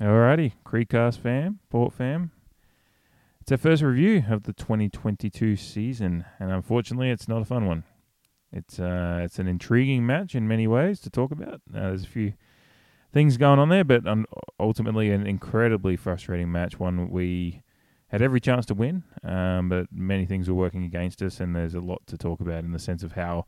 Alrighty, Creekcast fam, Port fam. It's our first review of the 2022 season, and unfortunately, it's not a fun one. It's uh, it's an intriguing match in many ways to talk about. Uh, there's a few things going on there, but un- ultimately, an incredibly frustrating match. One we had every chance to win, um, but many things were working against us, and there's a lot to talk about in the sense of how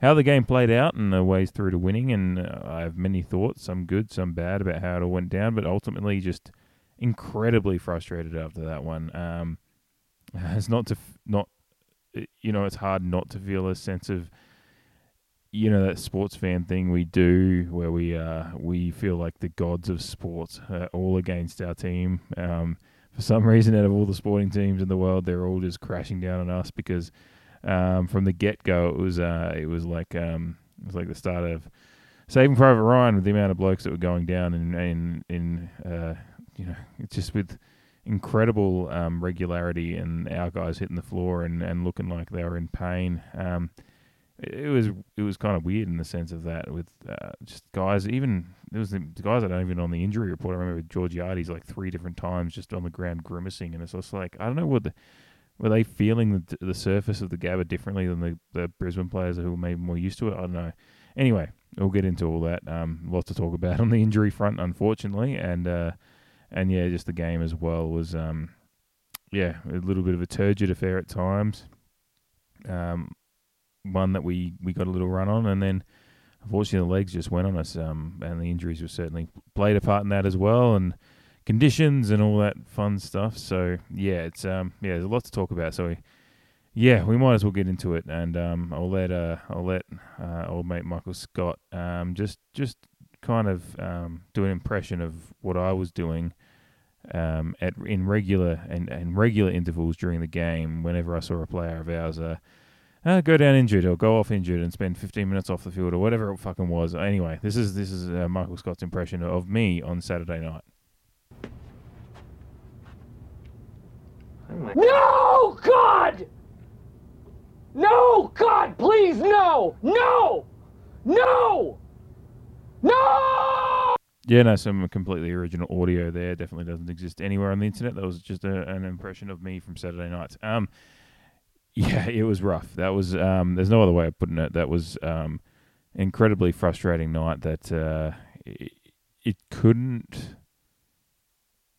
how the game played out and the ways through to winning. And uh, I have many thoughts, some good, some bad, about how it all went down. But ultimately, just incredibly frustrated after that one. Um, it's not to f- not, you know, it's hard not to feel a sense of, you know, that sports fan thing we do where we uh we feel like the gods of sports all against our team. Um, for some reason, out of all the sporting teams in the world, they're all just crashing down on us because um, from the get go, it was uh, it was like um, it was like the start of Saving Private Ryan with the amount of blokes that were going down in in in uh, you know it's just with incredible um, regularity and our guys hitting the floor and, and looking like they were in pain. Um, it, was it was kind of weird in the sense of that with uh, just guys even there was the guys that aren't even on the injury report. I remember Georgiades like three different times just on the ground grimacing, and it's just like I don't know what the were they feeling the, the surface of the Gabba differently than the, the Brisbane players who were maybe more used to it? I don't know. Anyway, we'll get into all that. Um, lots to talk about on the injury front, unfortunately, and uh, and yeah, just the game as well was um, yeah, a little bit of a turgid affair at times. Um, one that we, we got a little run on, and then unfortunately the legs just went on us. Um, and the injuries were certainly played a part in that as well, and conditions and all that fun stuff. So yeah, it's um yeah, there's a lot to talk about. So we, yeah, we might as well get into it, and um I'll let uh I'll let uh, old mate Michael Scott um just just kind of um do an impression of what I was doing um at in regular and, and regular intervals during the game whenever I saw a player of ours uh. Uh, go down injured or go off injured and spend 15 minutes off the field or whatever it fucking was. Anyway, this is this is uh, Michael Scott's impression of me on Saturday night. No, God! No, God, please, no! No! No! No! Yeah, no, some completely original audio there. Definitely doesn't exist anywhere on the internet. That was just a, an impression of me from Saturday night. Um, yeah, it was rough. That was um, there's no other way of putting it. That was um, incredibly frustrating night. That uh, it, it couldn't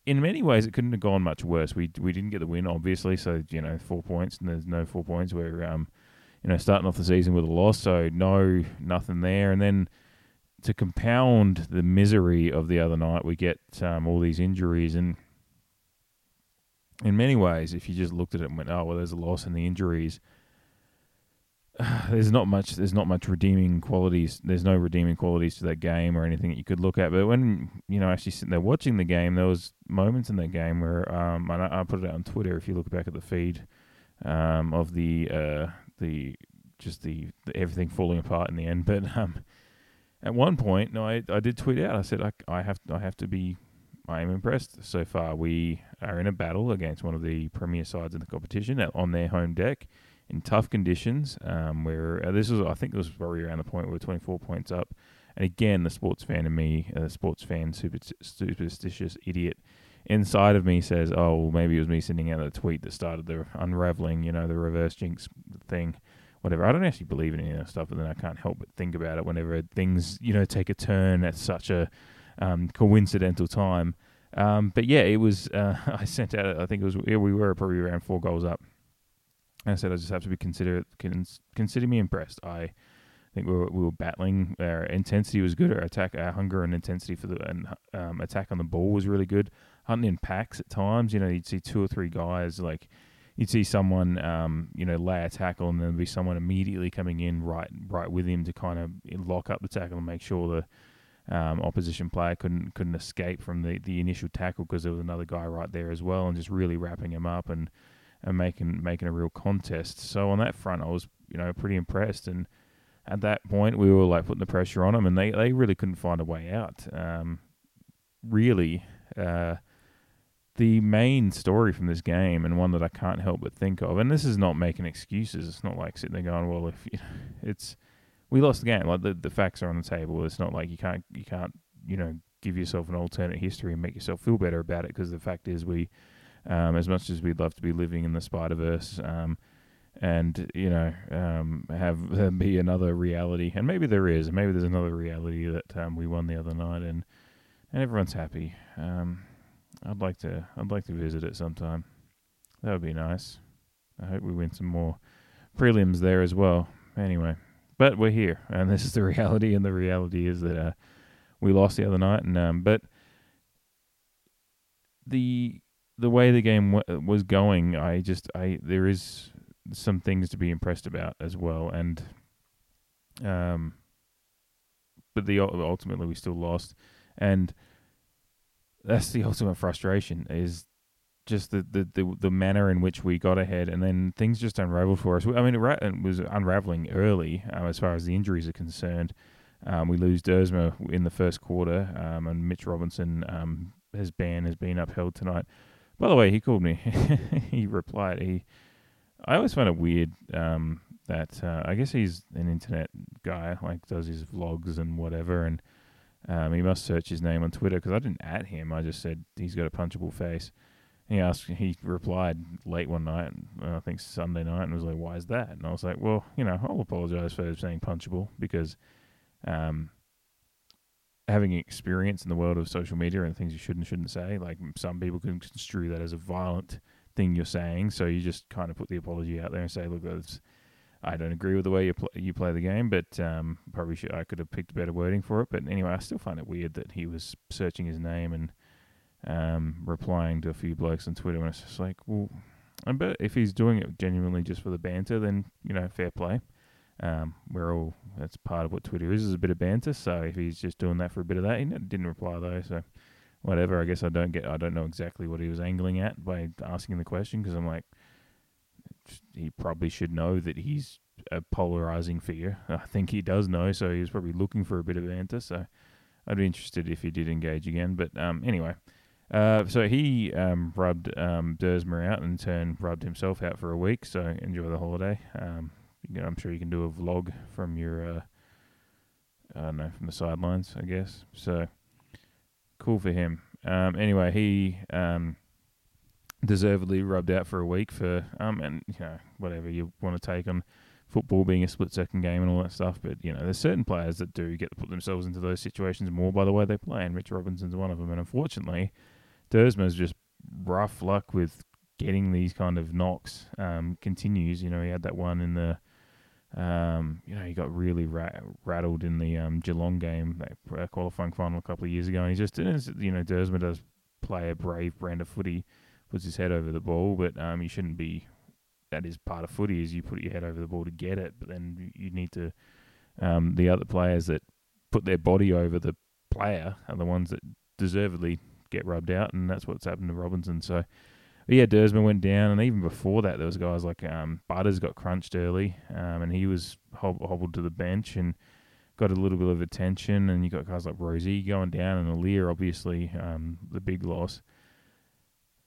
in many ways, it couldn't have gone much worse. We we didn't get the win, obviously, so you know four points, and there's no four points. We're um, you know starting off the season with a loss, so no nothing there, and then to compound the misery of the other night, we get um, all these injuries, and in many ways, if you just looked at it and went, oh well, there's a loss and the injuries, there's not much there's not much redeeming qualities there's no redeeming qualities to that game or anything that you could look at. But when you know actually sitting there watching the game there was moments in that game where um and I, I put it out on Twitter if you look back at the feed um of the uh the just the, the everything falling apart in the end. But um at one point no I I did tweet out. I said I I have I have to be I am impressed. So far we are in a battle against one of the premier sides in the competition on their home deck in tough conditions. Um, where uh, this was, I think, it was probably around the point where we 24 points up. And again, the sports fan in me, uh, sports fan, super, superstitious idiot inside of me says, "Oh, well, maybe it was me sending out a tweet that started the unraveling, you know, the reverse jinx thing." Whatever. I don't actually believe in any of that stuff, but then I can't help but think about it whenever things, you know, take a turn at such a um, coincidental time. Um, but yeah, it was. Uh, I sent out. I think it was. We were probably around four goals up I said I just have to be consider consider me impressed. I think we were, we were battling. Our intensity was good. Our attack, our hunger and intensity for the and um, attack on the ball was really good. Hunting in packs at times, you know, you'd see two or three guys like you'd see someone, um, you know, lay a tackle, and there'd be someone immediately coming in right right with him to kind of lock up the tackle and make sure the um, opposition player couldn't couldn't escape from the, the initial tackle because there was another guy right there as well, and just really wrapping him up and and making making a real contest. So on that front, I was you know pretty impressed. And at that point, we were like putting the pressure on them, and they they really couldn't find a way out. Um, really, uh, the main story from this game, and one that I can't help but think of, and this is not making excuses. It's not like sitting there going, well, if you know, it's we lost the game. Like the the facts are on the table. It's not like you can't you can't you know give yourself an alternate history and make yourself feel better about it. Because the fact is, we, um, as much as we'd love to be living in the Spider Verse, um, and you know, um, have there be another reality, and maybe there is, maybe there's another reality that um, we won the other night, and and everyone's happy. Um, I'd like to, I'd like to visit it sometime. That would be nice. I hope we win some more prelims there as well. Anyway, but we're here, and this is the reality. And the reality is that uh, we lost the other night, and um, but the the way the game w- was going, I just I there is some things to be impressed about as well, and um, but the ultimately we still lost, and that's the ultimate frustration is just the, the, the, the, manner in which we got ahead, and then things just unraveled for us. I mean, it was unraveling early um, as far as the injuries are concerned. Um, we lose Duursma in the first quarter, um, and Mitch Robinson, um, his ban has been upheld tonight. By the way, he called me. he replied. He, I always find it weird um, that uh, I guess he's an internet guy, like does his vlogs and whatever, and um, he must search his name on Twitter because I didn't at him. I just said he's got a punchable face. He asked, he replied late one night, I think Sunday night, and was like, "Why is that?" And I was like, "Well, you know, I'll apologize for saying punchable because." Um, having experience in the world of social media and things you should and shouldn't say. Like some people can construe that as a violent thing you're saying, so you just kind of put the apology out there and say, "Look, I don't agree with the way you pl- you play the game, but um, probably should, I could have picked better wording for it." But anyway, I still find it weird that he was searching his name and um, replying to a few blokes on Twitter, and it's just like, well, I bet if he's doing it genuinely just for the banter, then you know, fair play. Um, we're all that's part of what Twitter is is a bit of banter. So if he's just doing that for a bit of that, he didn't reply though. So whatever. I guess I don't get. I don't know exactly what he was angling at by asking the question because I'm like, he probably should know that he's a polarizing figure. I think he does know, so he was probably looking for a bit of banter. So I'd be interested if he did engage again. But um, anyway. Uh, so he um, rubbed um, Duursma out and in turn rubbed himself out for a week. So enjoy the holiday. Um, you know, I'm sure you can do a vlog from your, uh, I don't know, from the sidelines, I guess. So cool for him. Um, anyway, he um, deservedly rubbed out for a week for, um, and you know, whatever you want to take on football being a split second game and all that stuff. But you know, there's certain players that do get to put themselves into those situations more by the way they play, and Mitch Robinson's one of them. And unfortunately, Duursma's just rough luck with getting these kind of knocks um, continues. You know, he had that one in the um, you know, he got really ra- rattled in the um, Geelong game, that uh, qualifying final a couple of years ago, and he just, you know, Duursma does play a brave brand of footy, puts his head over the ball, but um, you shouldn't be. That is part of footy, is you put your head over the ball to get it, but then you need to. Um, the other players that put their body over the player are the ones that deservedly get rubbed out, and that's what's happened to Robinson. So yeah, Duursma went down, and even before that, there was guys like um, Butters got crunched early, um, and he was hob- hobbled to the bench and got a little bit of attention. And you got guys like Rosie going down, and Aliir, obviously, um, the big loss,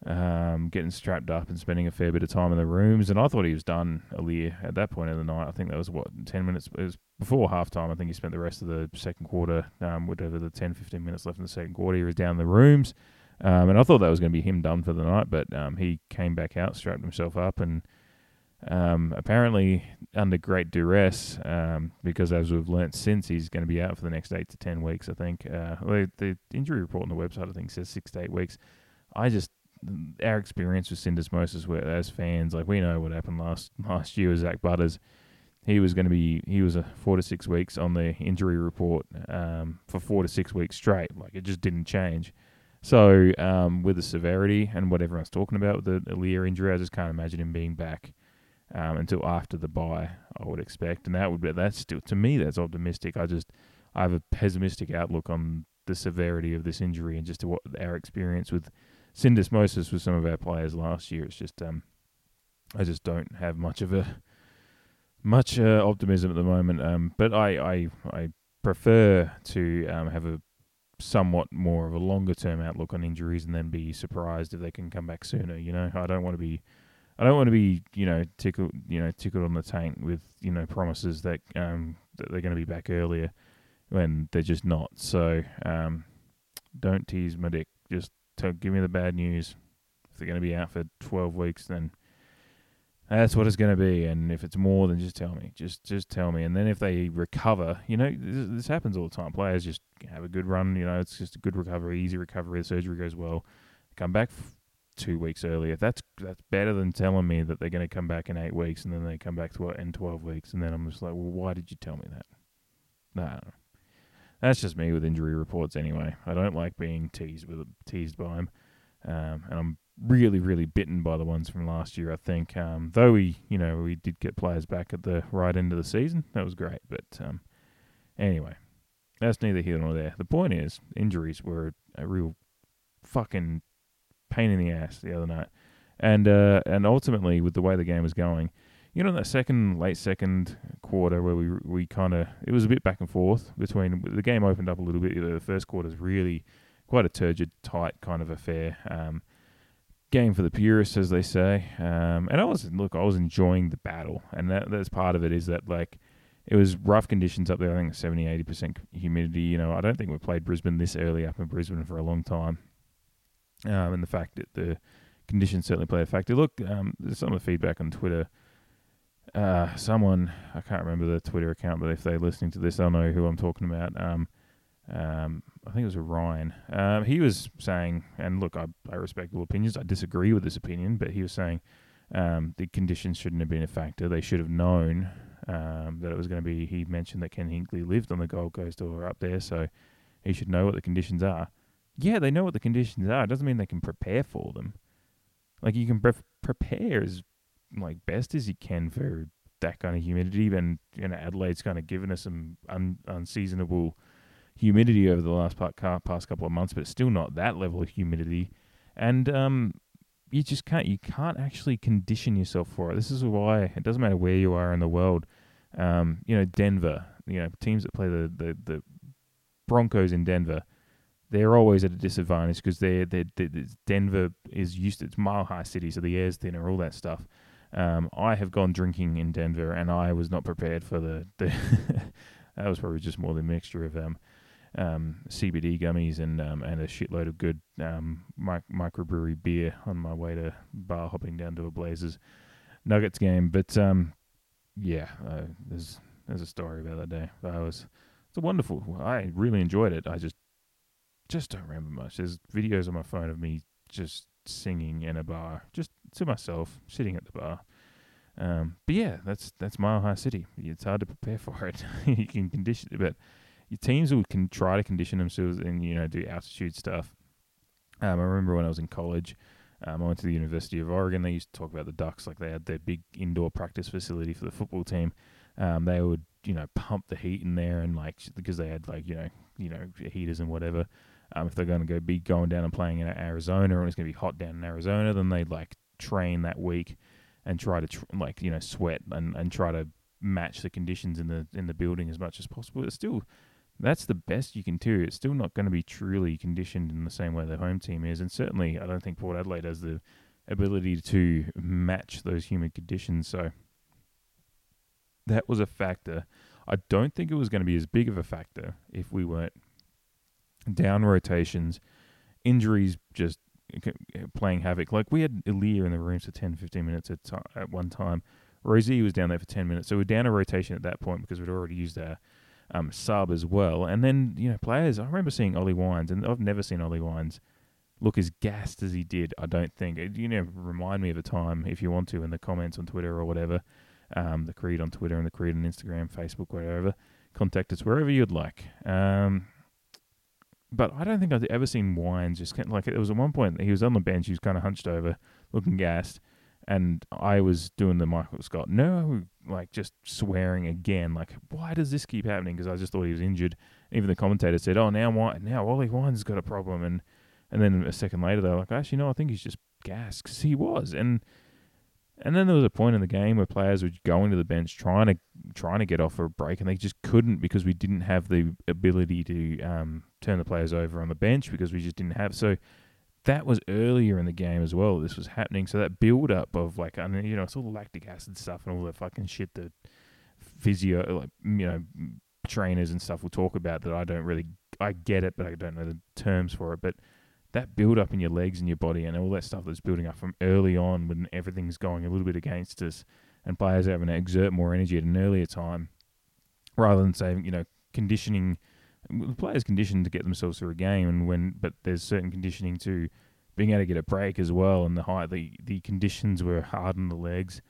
um, getting strapped up and spending a fair bit of time in the rooms. And I thought he was done, Aliir, at that point of the night. I think that was what ten minutes. It was before halftime. I think he spent the rest of the second quarter, um, whatever the 10, 15 minutes left in the second quarter. He was down in the rooms. Um, and I thought that was going to be him done for the night, but um, he came back out, strapped himself up, and um, apparently under great duress, um, because as we've learnt since, he's going to be out for the next eight to ten weeks. I think uh, the injury report on the website I think says six to eight weeks. I just our experience with syndesmosis, where as fans, like we know what happened last last year with Zak Butters. He was going to be he was a four to six weeks on the injury report um, for four to six weeks straight. Like it just didn't change. So um, with the severity and what everyone's talking about with the Aliir injury, I just can't imagine him being back um, until after the bye. I would expect, and that would be that's still to me that's optimistic. I just I have a pessimistic outlook on the severity of this injury and just what our experience with syndesmosis with some of our players last year. It's just um, I just don't have much of a much uh, optimism at the moment. Um, but I I I prefer to um, have a somewhat more of a longer term outlook on injuries and then be surprised if they can come back sooner. You know, I don't want to be, I don't want to be, you know, tickled, you know, tickled on the tank with you know promises that um that they're going to be back earlier when they're just not. So um, don't tease my dick. Just tell, give me the bad news. If they're going to be out for 12 weeks, then that's what it's going to be. And if it's more, then just tell me. Just just tell me. And then if they recover, you know, this, this happens all the time. Players just have a good run. You know, it's just a good recovery, easy recovery. The surgery goes well. Come back f- two weeks earlier. That's that's better than telling me that they're going to come back in eight weeks and then they come back to in 12 weeks. And then I'm just like, well, why did you tell me that? No, that's just me with injury reports anyway. I don't like being teased with teased by them, um, and I'm really, really bitten by the ones from last year. I think, um, though we, you know, we did get players back at the right end of the season. That was great, but um, anyway, that's neither here nor there. The point is, injuries were a real fucking pain in the ass the other night, and uh, and ultimately with the way the game was going, you know, that second late second quarter where we we kind of it was a bit back and forth between the game opened up a little bit. The first quarter is really quite a turgid, tight kind of affair. Um, game for the purists, as they say. Um, and I was look, I was enjoying the battle, and that that's part of it. Is that like it was rough conditions up there. I think 70, 80 percent humidity. You know, I don't think we've played Brisbane this early up in Brisbane for a long time. Um, and the fact that the conditions certainly play a factor. Look, um, there's some of the feedback on Twitter. Uh, someone I can't remember the Twitter account, but if they're listening to this, they'll know who I'm talking about. Um, um, I think it was Ryan. Um, he was saying, and look, I, I respect all opinions. I disagree with this opinion, but he was saying um, the conditions shouldn't have been a factor. They should have known um, that it was going to be. He mentioned that Ken Hinkley lived on the Gold Coast or up there, so he should know what the conditions are. Yeah, they know what the conditions are. It doesn't mean they can prepare for them. Like you can pre- prepare as like best as you can for that kind of humidity. And you know, Adelaide's kind of given us some un- unseasonable humidity over the last past couple of months, but still not that level of humidity. And um, you just can't you can't actually condition yourself for it. This is why it doesn't matter where you are in the world. Um, you know, Denver, you know, teams that play the, the, the Broncos in Denver, they're always at a disadvantage because they're, they're, Denver is used to it's mile high city, so the air's thinner, all that stuff. Um, I have gone drinking in Denver, and I was not prepared for the. the that was probably just more the mixture of um, um, CBD gummies and um, and a shitload of good um, mic- microbrewery beer on my way to bar hopping down to a Blazers Nuggets game. But um, yeah, uh, there's there's a story about that day. I was it's a wonderful. I really enjoyed it. I just just don't remember much. There's videos on my phone of me just singing in a bar, just to myself, sitting at the bar. Um, but yeah, that's that's Mile High City. It's hard to prepare for it. you can condition it, but teams will can try to condition themselves and you know do altitude stuff. Um, I remember when I was in college, um, I went to the University of Oregon. They used to talk about the Ducks like they had their big indoor practice facility for the football team. Um, they would you know pump the heat in there and like because they had like you know you know heaters and whatever. Um, if they're going to go be going down and playing in Arizona and it's going to be hot down in Arizona, then they'd like train that week and try to tr- like you know sweat and, and try to match the conditions in the in the building as much as possible. It's still that's the best you can do. It's still not going to be truly conditioned in the same way the home team is, and certainly I don't think Port Adelaide has the ability to match those humid conditions. So that was a factor. I don't think it was going to be as big of a factor if we weren't down rotations, injuries just uh, uh, playing havoc. Like we had Aliir in the rooms for 10, 15 minutes at, t- at one time. Rosie was down there for 10 minutes. So we're down a rotation at that point because we'd already used our um, sub as well. And then, you know, players, I remember seeing Ollie Wines, and I've never seen Ollie Wines look as gassed as he did, I don't think. You know, remind me of a time, if you want to, in the comments on Twitter or whatever, um, the Creed on Twitter and the Creed on Instagram, Facebook, whatever. Contact us wherever you'd like. Um, but I don't think I've ever seen Wines just kind of like it was at one point he was on the bench, he was kind of hunched over, looking gassed, and I was doing the Michael Scott no, like just swearing again, like why does this keep happening? Because I just thought he was injured. Even the commentator said, "Oh, now why now Ollie Wines got a problem," and and then a second later they're like, "Actually, no, I think he's just gassed because he was." And and then there was a point in the game where players were going to the bench trying to trying to get off for a break, and they just couldn't because we didn't have the ability to um, turn the players over on the bench because we just didn't have. So that was earlier in the game as well. This was happening, so that build up of like, I mean, you know, it's all the lactic acid stuff and all the fucking shit that physio, like you know, trainers and stuff will talk about that I don't really I get it, but I don't know the terms for it. But that build up in your legs and your body and all that stuff that's building up from early on when everything's going a little bit against us and players having to exert more energy at an earlier time rather than saying, you know, conditioning the players conditioned to get themselves through a game and when but there's certain conditioning to being able to get a break as well and the high the, the conditions were hard on the legs.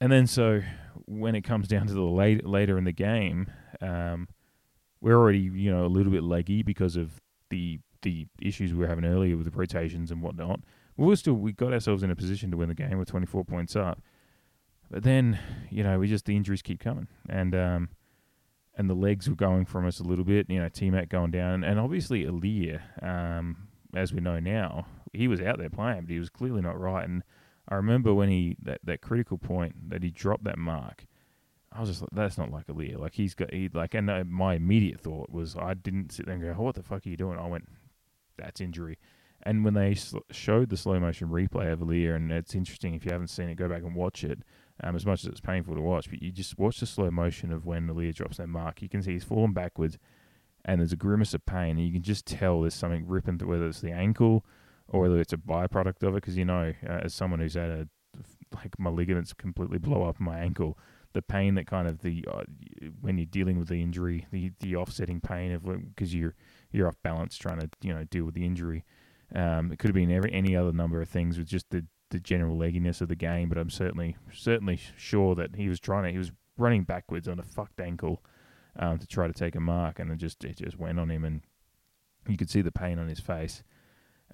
And then so when it comes down to the late, later in the game, um, we're already, you know, a little bit leggy because of the the issues we were having earlier with the rotations and whatnot. We were still we got ourselves in a position to win the game with 24 points up, but then you know we just the injuries keep coming and um, and the legs were going from us a little bit. You know, T Mac going down, and obviously Aliir, um, as we know now, he was out there playing, but he was clearly not right. And I remember when he that, that critical point that he dropped that mark. I was just like, that's not like Aliir. Like he's got he like, and uh, my immediate thought was I didn't sit there and go, oh, what the fuck are you doing? I went, that's injury. And when they sl- showed the slow motion replay of Aliir, and it's interesting if you haven't seen it, go back and watch it. Um, as much as it's painful to watch, but you just watch the slow motion of when Aliir drops that mark. You can see he's falling backwards, and there's a grimace of pain, and you can just tell there's something ripping through, whether it's the ankle or whether it's a byproduct of it. Because you know, uh, as someone who's had a like my ligaments completely blow up my ankle, the pain that kind of the uh, when you're dealing with the injury, the the offsetting pain of because you're you're off balance trying to you know deal with the injury. Um, it could have been every any other number of things with just the the general legginess of the game, but I'm certainly certainly sure that he was trying to he was running backwards on a fucked ankle um, to try to take a mark, and it just it just went on him, and you could see the pain on his face.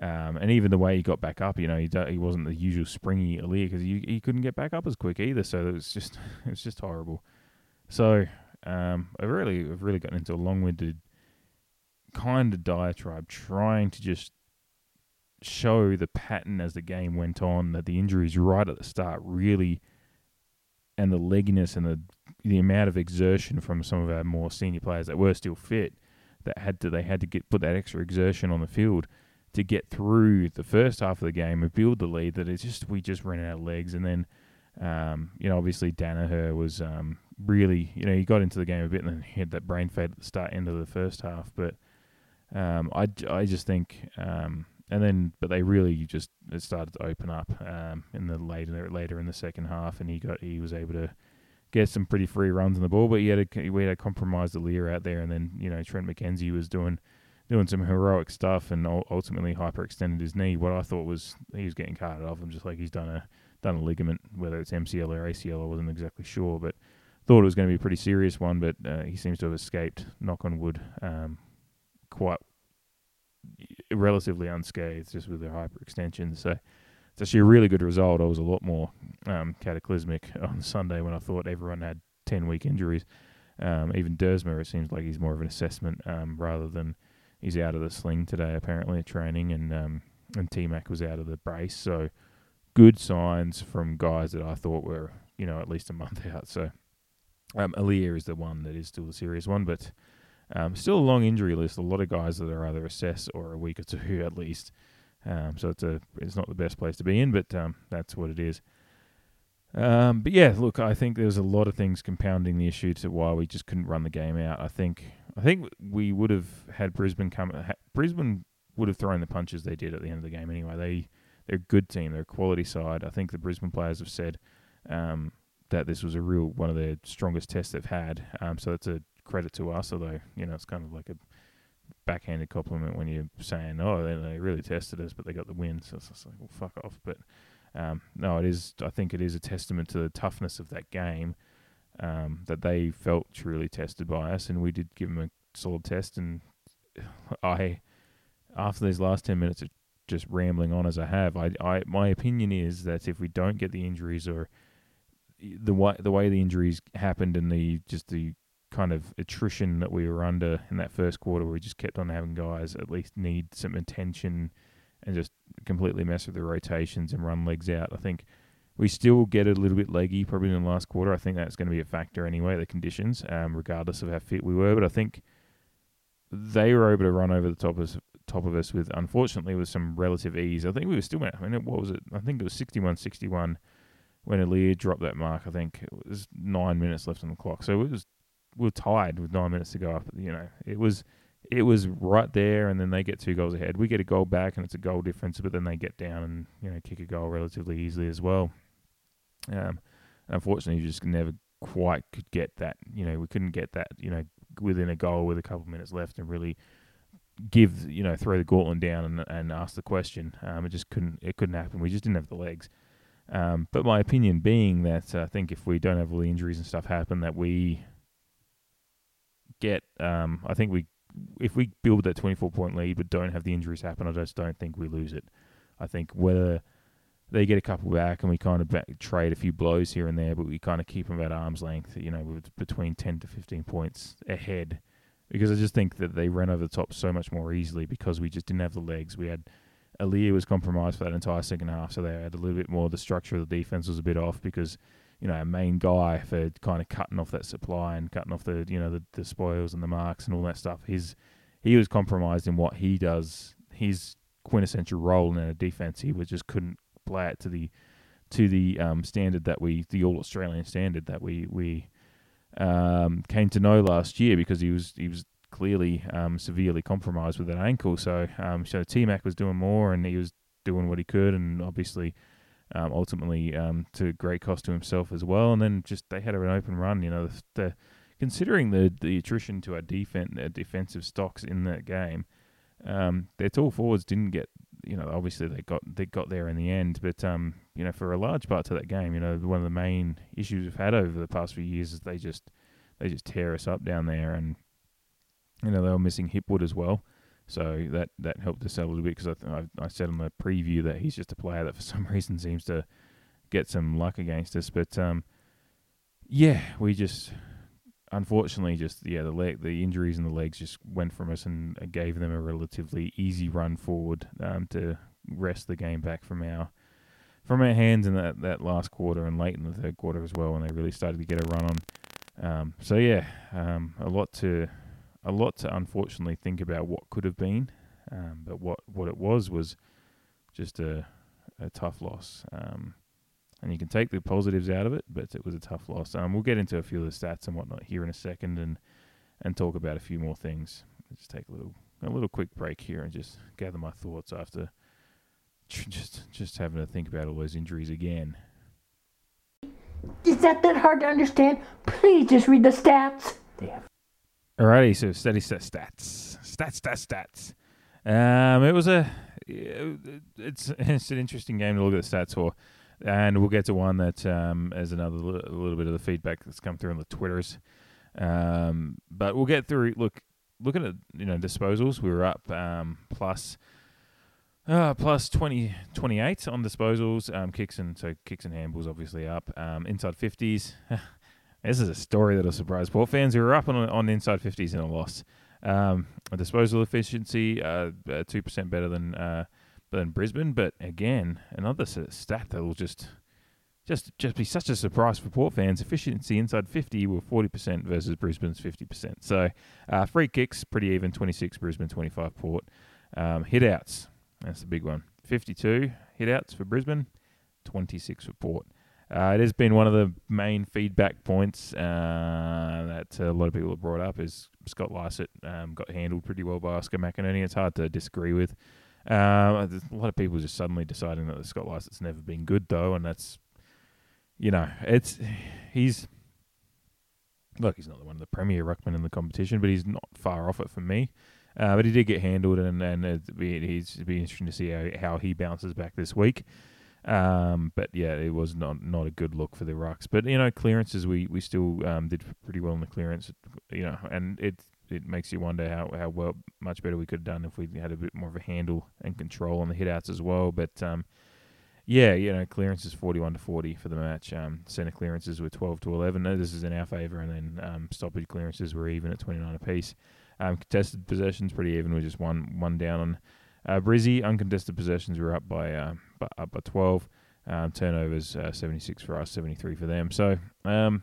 Um, and even the way he got back up, you know, he he wasn't the usual springy Aliir because he he couldn't get back up as quick either. So it was just it was just horrible. So um, I've really I've really gotten into a long-winded kind of diatribe trying to just show the pattern as the game went on that the injuries right at the start really and the legginess and the the amount of exertion from some of our more senior players that were still fit that had to they had to get put that extra exertion on the field to get through the first half of the game and build the lead that it's just we just ran out of legs. And then um, you know obviously Daniher was um, really you know he got into the game a bit and then he had that brain fade at the start end of the first half. But um, I, I just think um, and then but they really just it started to open up um, in the later later in the second half, and he got he was able to get some pretty free runs on the ball, but he had a, we had a compromised Aliir out there, and then you know Trent McKenzie was doing doing some heroic stuff, and ultimately hyperextended his knee. What I thought was he was getting carted off him, just like he's done a done a ligament, whether it's MCL or ACL, I wasn't exactly sure, but thought it was going to be a pretty serious one, but uh, he seems to have escaped, knock on wood, um, quite relatively unscathed just with their hyperextension. So it's actually a really good result. I was a lot more um, cataclysmic on Sunday when I thought everyone had 10 week injuries. Um, even Duursma, it seems like he's more of an assessment um, rather than he's out of the sling today, apparently, at training, and um, and T Mac was out of the brace. So good signs from guys that I thought were, you know, at least a month out. So um, Aliir is the one that is still a serious one, but um, still a long injury list. A lot of guys that are either assessed or a week or two at least. Um, so it's a it's not the best place to be in, but um, that's what it is. Um, but yeah, look, I think there's a lot of things compounding the issue to why we just couldn't run the game out. I think I think we would have had Brisbane come. Ha, Brisbane would have thrown the punches they did at the end of the game anyway. They they're a good team. They're a quality side. I think the Brisbane players have said um, that this was a real one of their strongest tests they've had. Um, so it's a credit to us, although you know it's kind of like a backhanded compliment when you're saying, "Oh, they, they really tested us, but they got the win." So it's like, well, fuck off. But um, no, it is. I think it is a testament to the toughness of that game um, that they felt truly tested by us, and we did give them a solid test. And I, after these last ten minutes of just rambling on as I have, I, I my opinion is that if we don't get the injuries or the way the way the injuries happened and the just the kind of attrition that we were under in that first quarter, where we just kept on having guys at least need some attention and just completely mess with the rotations and run legs out. I think we still get a little bit leggy probably in the last quarter. I think that's going to be a factor anyway, the conditions, um, regardless of how fit we were. But I think they were able to run over the top of us, top of us with, unfortunately, with some relative ease. I think we were still, I mean, what was it? I think it was 61 61 when Aliir dropped that mark. I think it was nine minutes left on the clock. So it was we were tied with nine minutes to go up. You know, it was it was right there, and then they get two goals ahead. We get a goal back, and it's a goal difference, but then they get down and you know kick a goal relatively easily as well. Um, unfortunately, you just never quite could get that. You know, we couldn't get that. You know, within a goal with a couple of minutes left, and really give you know throw the gauntlet down and, and ask the question. Um, it just couldn't it couldn't happen. We just didn't have the legs. Um, but my opinion being that I think if we don't have all the injuries and stuff happen, that we get. Um, I think we if we build that 24 point lead but don't have the injuries happen, I just don't think we lose it. I think whether they get a couple back and we kind of back, trade a few blows here and there, but we kind of keep them at arm's length, you know, between 10 to 15 points ahead. Because I just think that they ran over the top so much more easily because we just didn't have the legs. We had Aliir was compromised for that entire second half, so they had a little bit more. The structure of the defense was a bit off because you know, our main guy for kind of cutting off that supply and cutting off the you know the, the spoils and the marks and all that stuff. His he was compromised in what he does. His quintessential role in our defense, he was just couldn't play it to the to the um, standard that we the all Australian standard that we we um, came to know last year because he was he was clearly um, severely compromised with that ankle. So um, so T Mac was doing more and he was doing what he could and obviously um, ultimately um, to great cost to himself as well. And then just they had an open run. You know, the, the considering the the attrition to our defense defensive stocks in that game, um, their tall forwards didn't get. You know, obviously they got they got there in the end, but um, you know, for a large part to that game, you know, one of the main issues we've had over the past few years is they just they just tear us up down there, and you know they were missing Hipwood as well. So that that helped us out a little bit because I, I, I said on the preview that he's just a player that for some reason seems to get some luck against us. But um, yeah, we just unfortunately just yeah the leg the injuries in the legs just went from us and gave them a relatively easy run forward um, to wrest the game back from our from our hands in that, that last quarter and late in the third quarter as well when they really started to get a run on. Um, so yeah, um, a lot to a lot to unfortunately think about what could have been, um, but what what it was was just a a tough loss. Um, and you can take the positives out of it, but it was a tough loss. Um, we'll get into a few of the stats and whatnot here in a second, and and talk about a few more things. Just take a little a little quick break here and just gather my thoughts after just just having to think about all those injuries again. Is that that hard to understand? Please just read the stats. Alrighty, so steady set stats, stats, stats, stats. Um, it was a, it's it's an interesting game to look at the stats for, and we'll get to one that um as another li- a little bit of the feedback that's come through on the twitters. Um, but we'll get through. Look, looking at you know disposals, we were up um plus. Uh, plus 20, 28 on disposals, um, kicks and so kicks and handballs obviously up. Um, inside fifties, This is a story that'll surprise Port fans who are up on on inside fifties in a loss. Um, disposal efficiency, uh, uh, two uh, percent better than uh, than Brisbane, but again, another stat that will just just just be such a surprise for Port fans. Efficiency inside 50 were 40% versus Brisbane's 50%. So uh, free kicks, pretty even, 26 Brisbane, 25 Port. Um, hitouts, that's the big one. 52 hitouts for Brisbane, 26 for Port. Uh, it has been one of the main feedback points uh, that a lot of people have brought up is Scott Lycett um, got handled pretty well by Oscar McInerney. It's hard to disagree with. Uh, a lot of people just suddenly deciding that Scott Lycett's never been good though, and that's you know it's he's look he's not one of the premier ruckmen in the competition, but he's not far off it for me. Uh, but he did get handled, and and it'd be, it'd be interesting to see how, how he bounces back this week. Um, but yeah, it was not not a good look for the Rucks. But you know, clearances we we still um, did pretty well in the clearance. You know, and it it makes you wonder how how well much better we could have done if we had a bit more of a handle and control on the hitouts as well. But um, yeah, you know, clearances forty one to forty for the match. Um, center clearances were twelve to eleven. No, this is in our favour, and then um, stoppage clearances were even at twenty nine apiece. Um, contested possessions pretty even with just one one down on uh, Brizzy. Uncontested possessions were up by uh, up by 12. Um, turnovers uh, 76 for us, 73 for them. So um,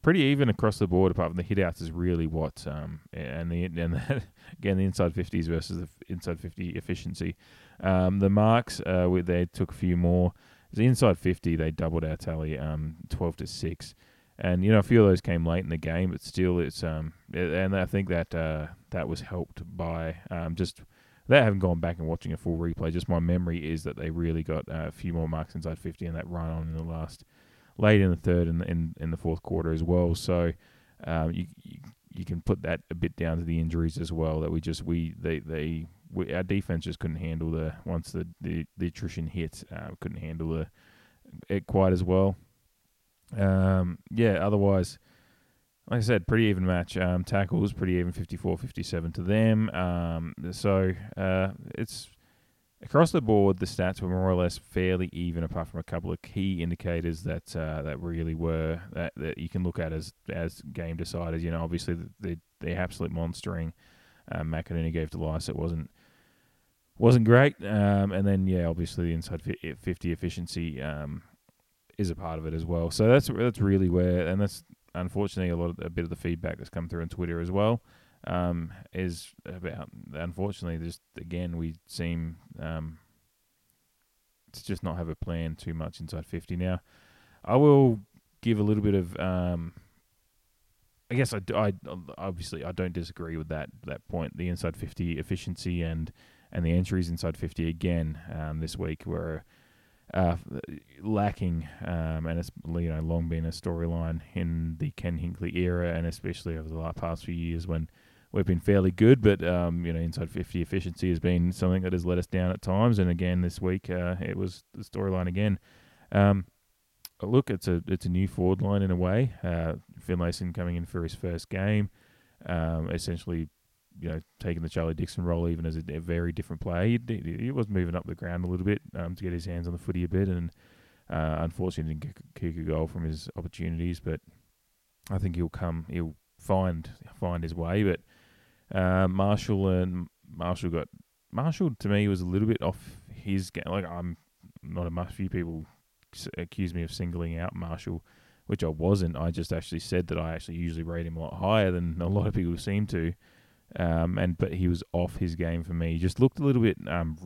pretty even across the board. Apart from the hitouts is really what um, and the and the, again the inside 50s versus the inside 50 efficiency. Um, the marks uh, they took a few more. The inside 50 they doubled our tally, um, 12 to six. and you know a few of those came late in the game, but still it's um and I think that uh, that was helped by just they haven't gone back and watching a full replay. Just my memory is that they really got uh, a few more marks inside fifty and that run on in the last late in the third and in in the fourth quarter as well. So um, you, you you can put that a bit down to the injuries as well. That we just we they they we, our defense just couldn't handle the once the the, the attrition hit, uh, couldn't handle the it quite as well. Um, yeah, otherwise, like I said, pretty even match. Um, tackles pretty even, 54-57 to them. Um, so uh, it's across the board. The stats were more or less fairly even, apart from a couple of key indicators that uh, that really were that, that you can look at as as game deciders. You know, obviously the the, the absolute monstering. McInerney gave to Lycett. It wasn't wasn't great. Um, and then yeah, obviously the inside fifty efficiency um, is a part of it as well. So that's that's really where, and that's unfortunately a lot of a bit of the feedback that's come through on Twitter as well. Um, is about unfortunately just again we seem um, to just not have a plan too much inside fifty now. I will give a little bit of um, I guess I, I obviously I don't disagree with that that point. The inside fifty efficiency and and the entries inside fifty again um, this week were uh, lacking, um, and it's you know long been a storyline in the Ken Hinkley era, and especially over the last past few years when we've been fairly good, but um, you know inside 50 efficiency has been something that has let us down at times, and again this week uh, it was the storyline again. Um, look, it's a it's a new forward line in a way. Uh, Finlayson coming in for his first game, um, essentially you know, taking the Charlie Dixon role even as a, a very different player. He, he, was moving up the ground a little bit um, to get his hands on the footy a bit, and uh, unfortunately didn't kick a goal from his opportunities. But I think he'll come, he'll find find his way. But uh, Marshall and Marshall got Marshall to me was a little bit off his game. Like I'm not a few people accuse me of singling out Marshall, which I wasn't. I just actually said that I actually usually rate him a lot higher than a lot of people seem to. Um, and but he was off his game for me. He just looked a little bit. Um,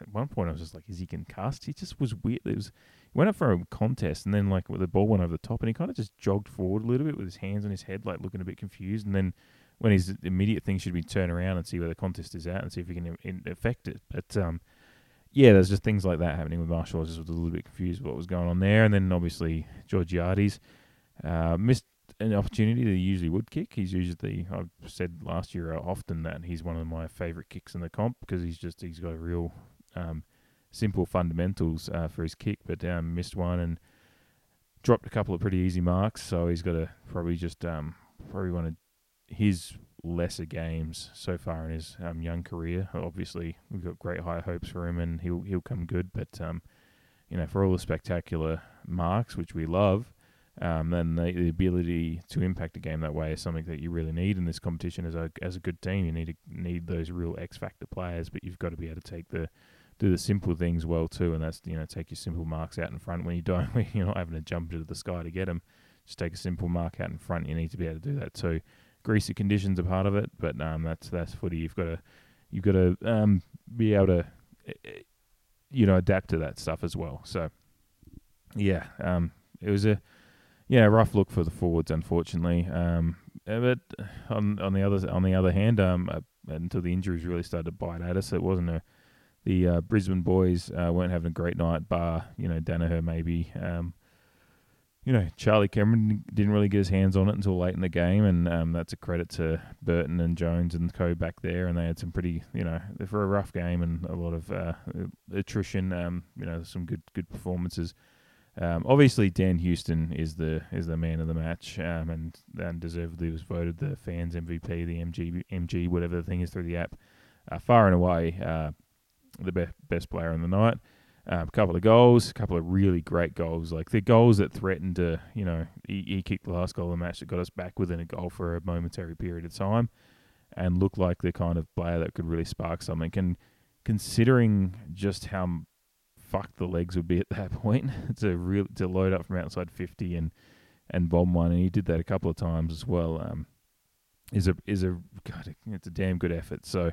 at one point, I was just like, "Is he concussed?" He just was weird. It was went up for a contest, and then like the ball went over the top, and he kind of just jogged forward a little bit with his hands on his head, like looking a bit confused. And then when his immediate thing should be turn around and see where the contest is at, and see if he can in- affect it. But um, yeah, there's just things like that happening with Marshall. I was a little bit confused what was going on there, and then obviously Georgiades uh, missed an opportunity that he usually would kick. He's usually I've said last year often that he's one of my favourite kicks in the comp because he's just he's got a real um, simple fundamentals uh, for his kick, but um, missed one and dropped a couple of pretty easy marks. So he's got to probably just um, probably one of his lesser games so far in his um, young career. Obviously, we've got great high hopes for him, and he'll he'll come good. But um, you know, for all the spectacular marks which we love, um, then the, the, ability to impact a game that way is something that you really need in this competition as a as a good team. You need to need those real X factor players, but you've got to be able to take the do the simple things well too, and that's you know take your simple marks out in front when you don't when you're not having to jump into the sky to get them. Just take a simple mark out in front. You need to be able to do that too. Greasy conditions are part of it, but um, that's that's footy. You've got to you've got to um, be able to eh, eh, you know adapt to that stuff as well. So yeah, um, it was a yeah, rough look for the forwards, unfortunately. Um, but on on the other on the other hand, um, uh, until the injuries really started to bite at us, it wasn't a the uh, Brisbane boys uh, weren't having a great night. Bar you know Daniher maybe. Um, you know Charlie Cameron didn't really get his hands on it until late in the game, and um, that's a credit to Burton and Jones and co back there. And they had some pretty you know for a rough game and a lot of uh, attrition. Um, you know some good good performances. Um, obviously, Dan Houston is the is the man of the match, um, and and deservedly was voted the fans MVP, the MG MG whatever the thing is through the app, uh, far and away uh, the be- best player on the night. A um, couple of goals, a couple of really great goals, like the goals that threatened to, you know, he, he kicked the last goal of the match that got us back within a goal for a momentary period of time, and looked like the kind of player that could really spark something. And considering just how fucked the legs would be at that point to real to load up from outside fifty and and bomb one, and he did that a couple of times as well. Um, is a is a God, it's a damn good effort. So,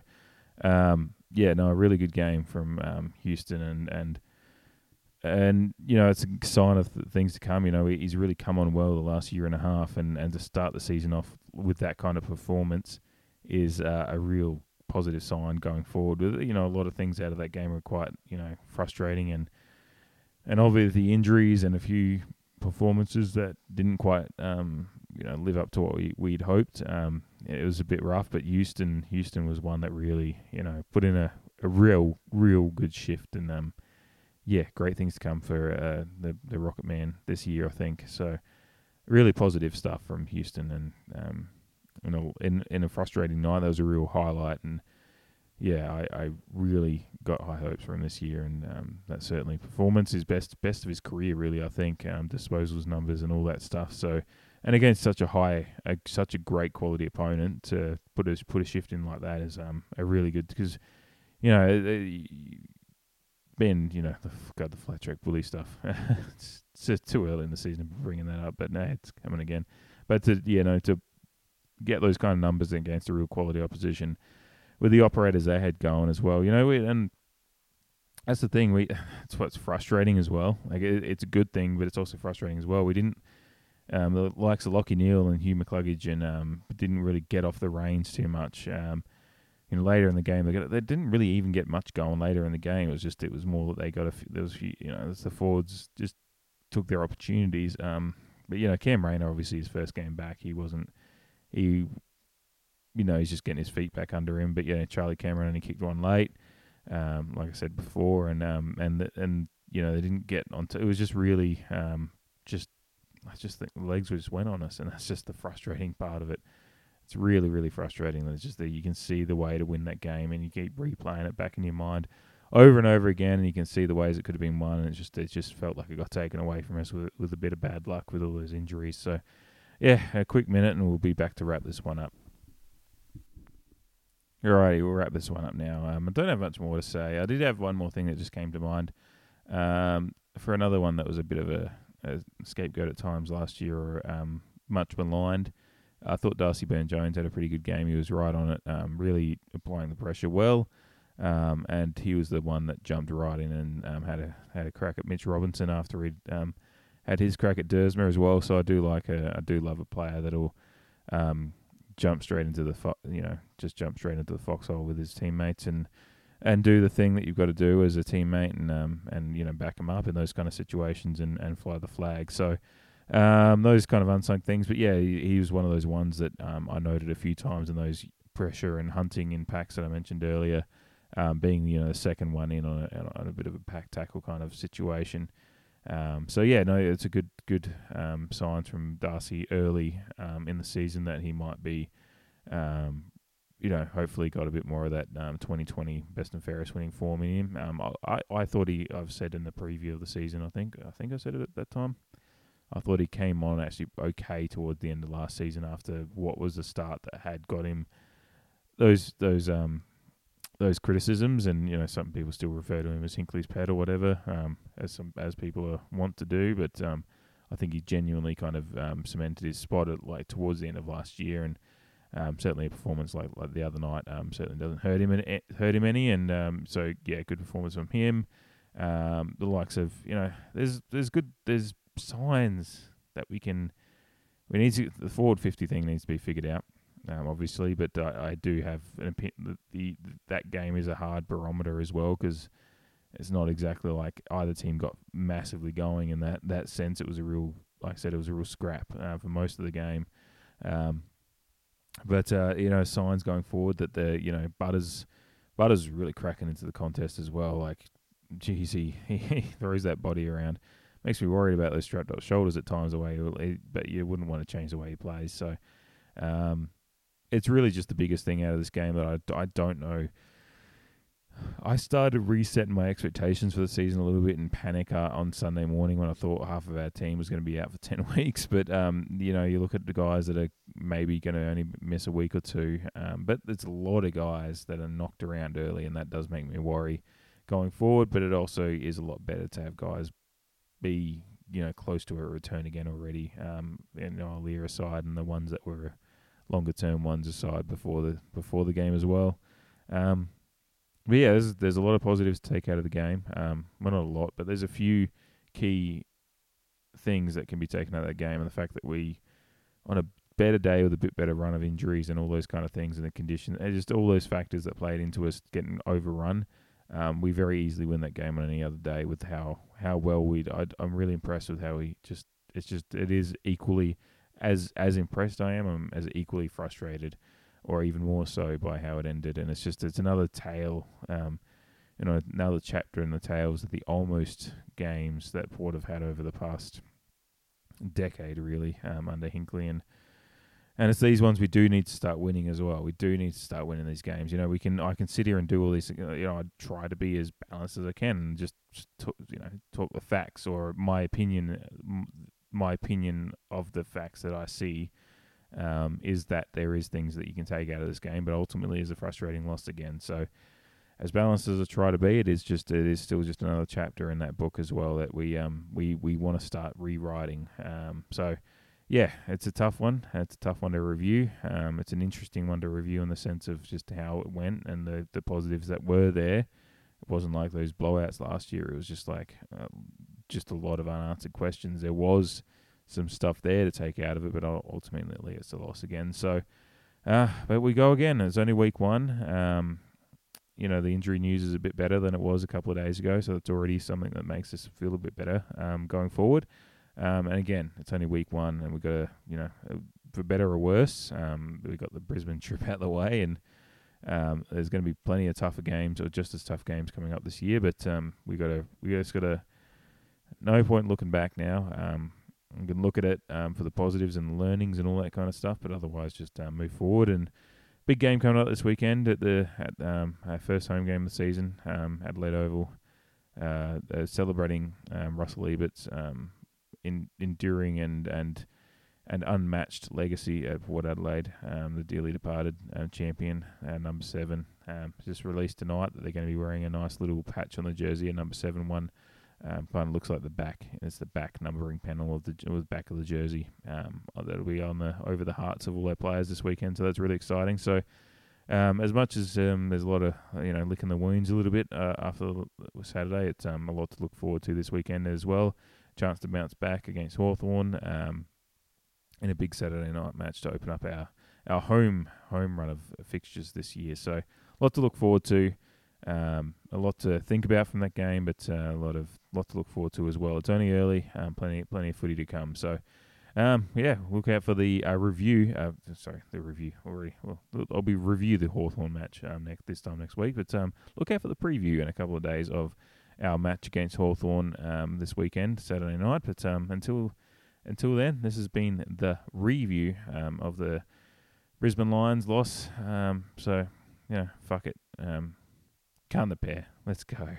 um, yeah, no, a really good game from um, Houston, and and and you know it's a sign of th- things to come. You know he's really come on well the last year and a half, and, and to start the season off with that kind of performance is uh, a real positive sign going forward. You know a lot of things out of that game were quite you know frustrating, and and obviously the injuries and a few performances that didn't quite um, you know live up to what we, we'd hoped. Um, it was a bit rough, but Houston Houston was one that really you know put in a, a real real good shift and um, yeah, great things to come for uh, the the Rocket Man this year, I think. So really positive stuff from Houston, and um, you know, in in a frustrating night, that was a real highlight, and yeah, I, I really got high hopes for him this year, and um, that certainly performance is best best of his career, really. I think um, disposals numbers and all that stuff. So, and against such a high, a, such a great quality opponent to put a put a shift in like that is um a really good because you know Ben, you know, the, got the flat track bully stuff. it's, it's too early in the season to bringing that up, but no, it's coming again. But to you know to get those kind of numbers against a real quality opposition with the operators they had going as well, you know, we, and that's the thing. We it's what's frustrating as well. Like it, it's a good thing, but it's also frustrating as well. We didn't um, the likes of Lachie Neale and Hugh McCluggage and um, didn't really get off the reins too much. Um, you know, later in the game, they got they didn't really even get much going later in the game. It was just it was more that they got a few, there was a few, you know the forwards just took their opportunities. Um, but you know Cam Rayner obviously his first game back, he wasn't he you know he's just getting his feet back under him. But yeah, Charlie Cameron only kicked one late, um, like I said before, and um and the, and you know they didn't get onto. It was just really um just I just think the legs just went on us, and that's just the frustrating part of it it's really really frustrating. That it's just that you can see the way to win that game, and you keep replaying it back in your mind over and over again, and you can see the ways it could have been won. And it just it just felt like it got taken away from us with with a bit of bad luck with all those injuries. So yeah, a quick minute, and we'll be back to wrap this one up. Alrighty, we'll wrap this one up now. Um, I don't have much more to say. I did have one more thing that just came to mind um, for another one that was a bit of a, a scapegoat at times last year, or um, much maligned. I thought Darcy Byrne-Jones had a pretty good game. He was right on it, um, really applying the pressure well. Um, and he was the one that jumped right in and um, had a had a crack at Mitch Robinson after he'd had his crack at Duursma as well. So I do like a I do love a player that'll um, jump straight into the fo- you know just jump straight into the foxhole with his teammates and and do the thing that you've got to do as a teammate and um, and you know back him up in those kind of situations and, and fly the flag. So um, those kind of unsung things, but yeah, he, he was one of those ones that um, I noted a few times in those pressure and hunting in packs that I mentioned earlier, um, being you know the second one in on a, on a bit of a pack tackle kind of situation. Um, so yeah, no, it's a good good um, signs from Darcy early um, in the season that he might be, um, you know, hopefully got a bit more of that um, 2020 best and fairest winning form in him. Um, I I thought he I've said in the preview of the season I think I think I said it at that time I thought he came on actually okay towards the end of last season after what was the start that had got him those those um those criticisms and you know some people still refer to him as Hinkley's pet or whatever um as some as people are, want to do but um I think he genuinely kind of um, cemented his spot at like towards the end of last year and um, certainly a performance like, like the other night um, certainly doesn't hurt him any, hurt him any and um, so yeah good performance from him the likes of you know there's there's good there's signs that we can. We need to the forward fifty thing needs to be figured out, um, obviously. But I, I do have an opinion that the that game is a hard barometer as well because it's not exactly like either team got massively going in that that sense. It was a real, like I said, it was a real scrap uh, for most of the game. Um, but uh, you know, signs going forward that the you know Butters Butters really cracking into the contest as well. Like, geez, he, he throws that body around makes me worried about those strapped up shoulders at times. The way, he, but you wouldn't want to change the way he plays. So, um, it's really just the biggest thing out of this game that I, I don't know. I started resetting my expectations for the season a little bit in panic uh, on Sunday morning when I thought half of our team was going to be out for 10 weeks. But, um, you know, you look at the guys that are maybe going to only miss a week or two. Um, but there's a lot of guys that are knocked around early, and that does make me worry going forward. But it also is a lot better to have guys be you know close to a return again already. Um, and you know, Aliir aside, and the ones that were longer term ones aside before the before the game as well. Um, but yeah, there's there's a lot of positives to take out of the game. Um, well, not a lot, but there's a few key things that can be taken out of that game, and the fact that we, on a better day with a bit better run of injuries and all those kind of things, and the condition, and just all those factors that played into us getting overrun, um, we very easily win that game on any other day with how how well we. I'm really impressed with how we just. It's just it is equally as as impressed I am. I'm as equally frustrated, or even more so by how it ended. And it's just it's another tale. Um, you know, another chapter in the tales of the almost games that Port have had over the past decade, really, um, under Hinkley and and it's these ones we do need to start winning as well. We do need to start winning these games. You know, we can. I can sit here and do all this. You know, I try to be as balanced as I can and just, just talk, you know talk the facts or my opinion. My opinion of the facts that I see um, is that there is things that you can take out of this game, but ultimately is a frustrating loss again. So, as balanced as I try to be, it is just it is still just another chapter in that book as well that we um we we want to start rewriting. Um, so yeah, it's a tough one. It's a tough one to review. Um, it's an interesting one to review in the sense of just how it went and the, the positives that were there. It wasn't like those blowouts last year. It was just like uh, just a lot of unanswered questions. There was some stuff there to take out of it, but ultimately it's a loss again. So, uh, but we go again. It's only week one. Um, you know, the injury news is a bit better than it was a couple of days ago, so it's already something that makes us feel a bit better um, going forward. Um, and again, it's only week one, and we've got to, you know, for better or worse, um, we've got the Brisbane trip out of the way, and um, there's going to be plenty of tougher games or just as tough games coming up this year. But um, we got to, we just got to, no point looking back now. Um, we can look at it um, for the positives and learnings and all that kind of stuff, but otherwise just uh, move forward. And big game coming up this weekend at the at um, our first home game of the season, um, Adelaide Oval. Uh, celebrating um, Russell Ebert's um, in, enduring and and and unmatched legacy at Port Adelaide. Um, the dearly departed uh, champion, uh, number seven, um, just released tonight that they're going to be wearing a nice little patch on the jersey, a number seven one. Um, kind of looks like the back. It's the back numbering panel of the, back of the jersey. Um, that'll be on the over the hearts of all their players this weekend. So that's really exciting. So. Um, as much as um, there's a lot of you know licking the wounds a little bit uh, after Saturday, it's um, a lot to look forward to this weekend as well chance to bounce back against Hawthorn um, in a big Saturday night match to open up our, our home home run of fixtures this year. So a lot to look forward to, um, a lot to think about from that game, but uh, a lot of lot to look forward to as well. It's only early, um, plenty plenty of footy to come. So. Um, yeah, look out for the uh, review. Uh, sorry, the review already. Well, I'll be review the Hawthorn match um, next this time next week. But um, look out for the preview in a couple of days of our match against Hawthorn um, this weekend, Saturday night. But um, until until then, this has been the review um, of the Brisbane Lions loss. Um, so, yeah, fuck it. Um, can the pair. Let's go.